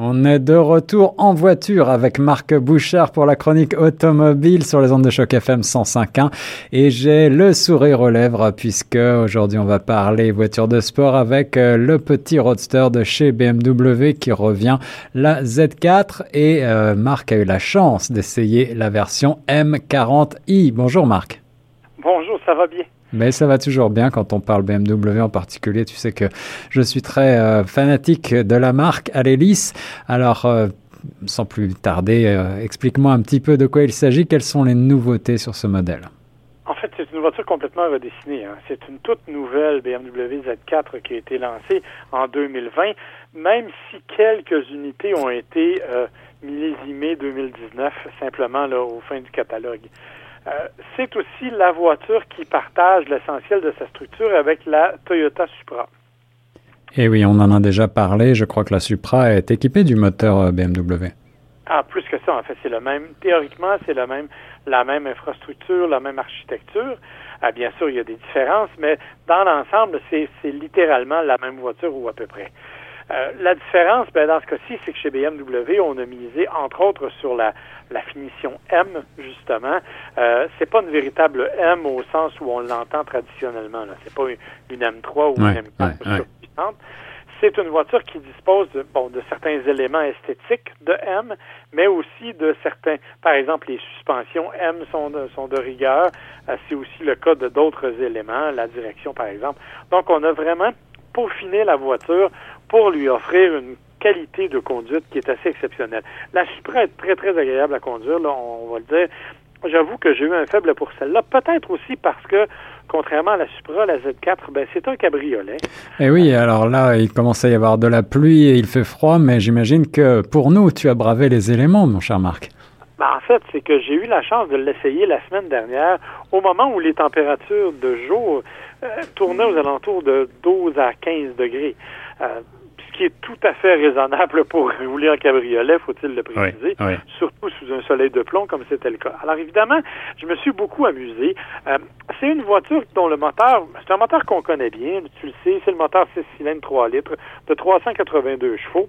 On est de retour en voiture avec Marc Bouchard pour la chronique automobile sur les ondes de choc FM 105.1 et j'ai le sourire aux lèvres puisque aujourd'hui on va parler voiture de sport avec euh, le petit roadster de chez BMW qui revient la Z4 et euh, Marc a eu la chance d'essayer la version M40i. Bonjour Marc. Bonjour, ça va bien? Mais ça va toujours bien quand on parle BMW en particulier. Tu sais que je suis très euh, fanatique de la marque Alélis. Alors, euh, sans plus tarder, euh, explique-moi un petit peu de quoi il s'agit. Quelles sont les nouveautés sur ce modèle? En fait, c'est une voiture complètement redessinée. Hein. C'est une toute nouvelle BMW Z4 qui a été lancée en 2020, même si quelques unités ont été millésimées 2019, simplement là, au fin du catalogue. Euh, c'est aussi la voiture qui partage l'essentiel de sa structure avec la Toyota Supra. Et eh oui, on en a déjà parlé. Je crois que la Supra est équipée du moteur euh, BMW. Ah, plus que ça, en fait, c'est le même. Théoriquement, c'est le même, la même infrastructure, la même architecture. Ah, bien sûr, il y a des différences, mais dans l'ensemble, c'est littéralement la même voiture ou à peu près. Euh, la différence, ben, dans ce cas-ci, c'est que chez BMW, on a misé entre autres sur la, la finition M, justement. Euh, c'est pas une véritable M au sens où on l'entend traditionnellement. Là. C'est pas une, M3 ou une M4 C'est une voiture qui dispose de, bon, de certains éléments esthétiques de M, mais aussi de certains, par exemple, les suspensions M sont de, sont de rigueur. Euh, c'est aussi le cas de d'autres éléments, la direction, par exemple. Donc, on a vraiment peaufiné la voiture pour lui offrir une qualité de conduite qui est assez exceptionnelle. La Supra est très, très agréable à conduire, là, on va le dire. J'avoue que j'ai eu un faible pour celle-là, peut-être aussi parce que, contrairement à la Supra, la Z4, ben, c'est un cabriolet. Eh oui, alors là, il commence à y avoir de la pluie et il fait froid, mais j'imagine que pour nous, tu as bravé les éléments, mon cher Marc. Ben, en fait, c'est que j'ai eu la chance de l'essayer la semaine dernière, au moment où les températures de jour euh, tournaient aux alentours de 12 à 15 degrés. Euh, qui est tout à fait raisonnable pour rouler en cabriolet, faut-il le préciser, surtout sous un soleil de plomb comme c'était le cas. Alors évidemment, je me suis beaucoup amusé. Euh, c'est une voiture dont le moteur, c'est un moteur qu'on connaît bien, tu le sais, c'est le moteur 6 cylindres 3 litres de 382 chevaux.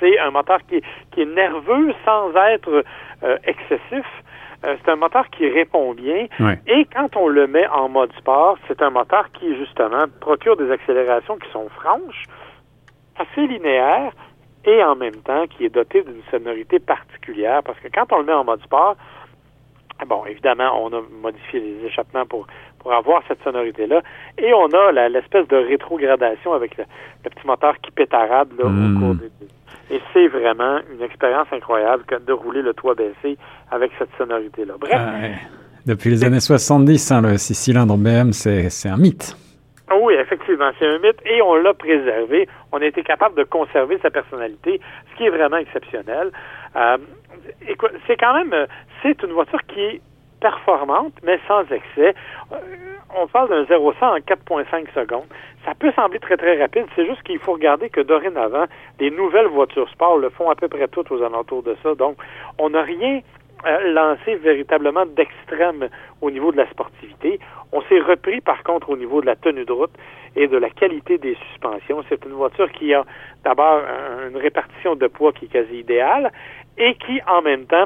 C'est un moteur qui est, qui est nerveux sans être euh, excessif. Euh, c'est un moteur qui répond bien. Et quand on le met en mode sport, c'est un moteur qui, justement, procure des accélérations qui sont franches, assez linéaire et en même temps qui est doté d'une sonorité particulière parce que quand on le met en mode sport, bon, évidemment, on a modifié les échappements pour, pour avoir cette sonorité-là et on a l'espèce de rétrogradation avec le, petit moteur qui pétarade là, au hmm. cours des et c'est vraiment une expérience incroyable de rouler le toit baissé avec cette sonorité-là. Bref. Depuis les années 70, hein, le 6 cylindres BM, c'est un mythe. Ah oui, effectivement, c'est un mythe et on l'a préservé. On a été capable de conserver sa personnalité, ce qui est vraiment exceptionnel. Euh, c'est quand même, c'est une voiture qui est performante, mais sans excès. Euh, on parle d'un 0 100 en 4,5 secondes. Ça peut sembler très, très rapide. C'est juste qu'il faut regarder que dorénavant, les nouvelles voitures sport le font à peu près toutes aux alentours de ça. Donc, on n'a rien euh, lancé véritablement d'extrême au niveau de la sportivité. On s'est repris par contre au niveau de la tenue de route et de la qualité des suspensions. C'est une voiture qui a d'abord une répartition de poids qui est quasi idéale et qui en même temps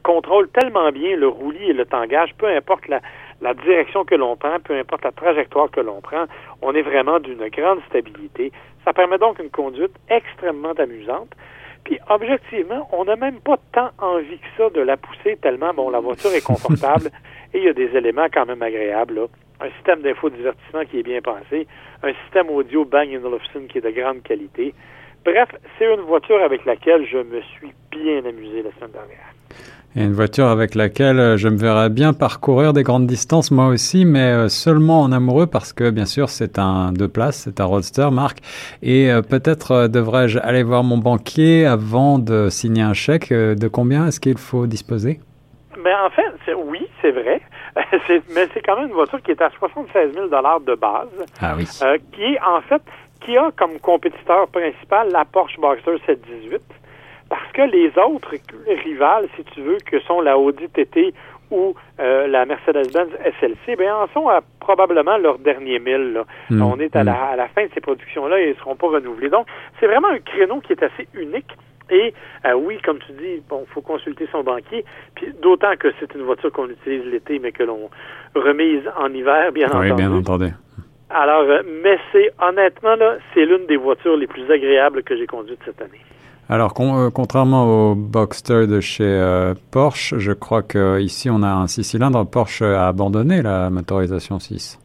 contrôle tellement bien le roulis et le tangage, peu importe la, la direction que l'on prend, peu importe la trajectoire que l'on prend, on est vraiment d'une grande stabilité. Ça permet donc une conduite extrêmement amusante. Puis objectivement, on n'a même pas tant envie que ça de la pousser tellement bon la voiture est confortable et il y a des éléments quand même agréables. Là. Un système d'infodivertissement qui est bien pensé, un système audio Bang Olufsen qui est de grande qualité. Bref, c'est une voiture avec laquelle je me suis bien amusé la semaine dernière. Et une voiture avec laquelle euh, je me verrais bien parcourir des grandes distances moi aussi, mais euh, seulement en amoureux parce que bien sûr c'est un deux places, c'est un roadster, Marc. Et euh, peut-être devrais-je aller voir mon banquier avant de signer un chèque. De combien est-ce qu'il faut disposer? Mais en fait, oui, c'est vrai. mais c'est quand même une voiture qui est à 76 000 de base. Ah oui. qui est en fait qui a comme compétiteur principal la Porsche Boxster 718 parce que les autres rivales, si tu veux, que sont la Audi TT ou euh, la Mercedes-Benz SLC, bien, en sont à probablement leur dernier mille. Là. Mm. On est à, la, Mm. à la fin de ces productions-là et ils ne seront pas renouvelés. Donc, c'est vraiment un créneau qui est assez unique. Et euh, oui, comme tu dis, bon, faut consulter son banquier. Puis d'autant que c'est une voiture qu'on utilise l'été, mais que l'on remise en hiver, bien Oui, entendu. bien entendu. Alors, euh, mais c'est honnêtement là, c'est l'une des voitures les plus agréables que j'ai conduites cette année. Alors, con- euh, contrairement au Boxster de chez euh, Porsche, je crois que ici on a un 6 cylindres. Porsche a abandonné la motorisation 6.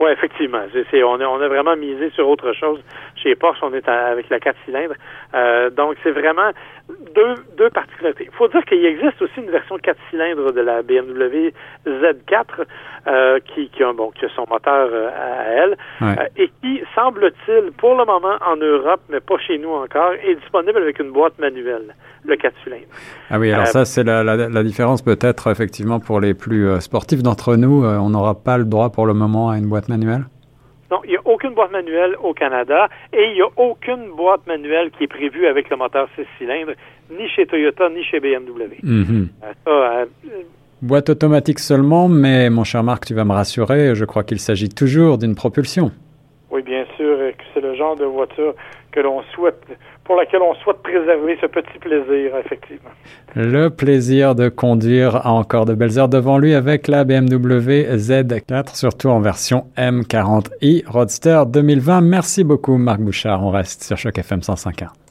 Oui, effectivement. C'est- on, a, on a vraiment misé sur autre chose. Chez Porsche, on est à- avec la 4 cylindres. Euh, donc, c'est vraiment deux, deux particularités. Il faut dire qu'il existe aussi une version 4 cylindres de la BMW Z4 euh, qui, qui, a, bon, qui a son moteur euh, à elle Ouais. et qui, semble-t-il, pour le moment en Europe, mais pas chez nous encore, est disponible avec une boîte manuelle, le 4 cylindres. Ah oui, alors ça, c'est la, la, la différence peut-être effectivement pour les plus sportifs d'entre nous. on n'aura pas le droit pour le moment à une boîte manuelle? Non, il n'y a aucune boîte manuelle au Canada et il n'y a aucune boîte manuelle qui est prévue avec le moteur 6 cylindres, ni chez Toyota, ni chez BMW. Mhm. Euh, ça, euh, Boîte automatique seulement, mais mon cher Marc, tu vas me rassurer, je crois qu'il s'agit toujours d'une propulsion. Oui, bien sûr, euh, que c'est le genre de voiture que l'on souhaite, pour laquelle on souhaite préserver ce petit plaisir, effectivement. Le plaisir de conduire encore de belles heures devant lui avec la BMW Z4, surtout en version M40i Roadster 2020. Merci beaucoup Marc Bouchard, on reste sur Choc FM 105.1.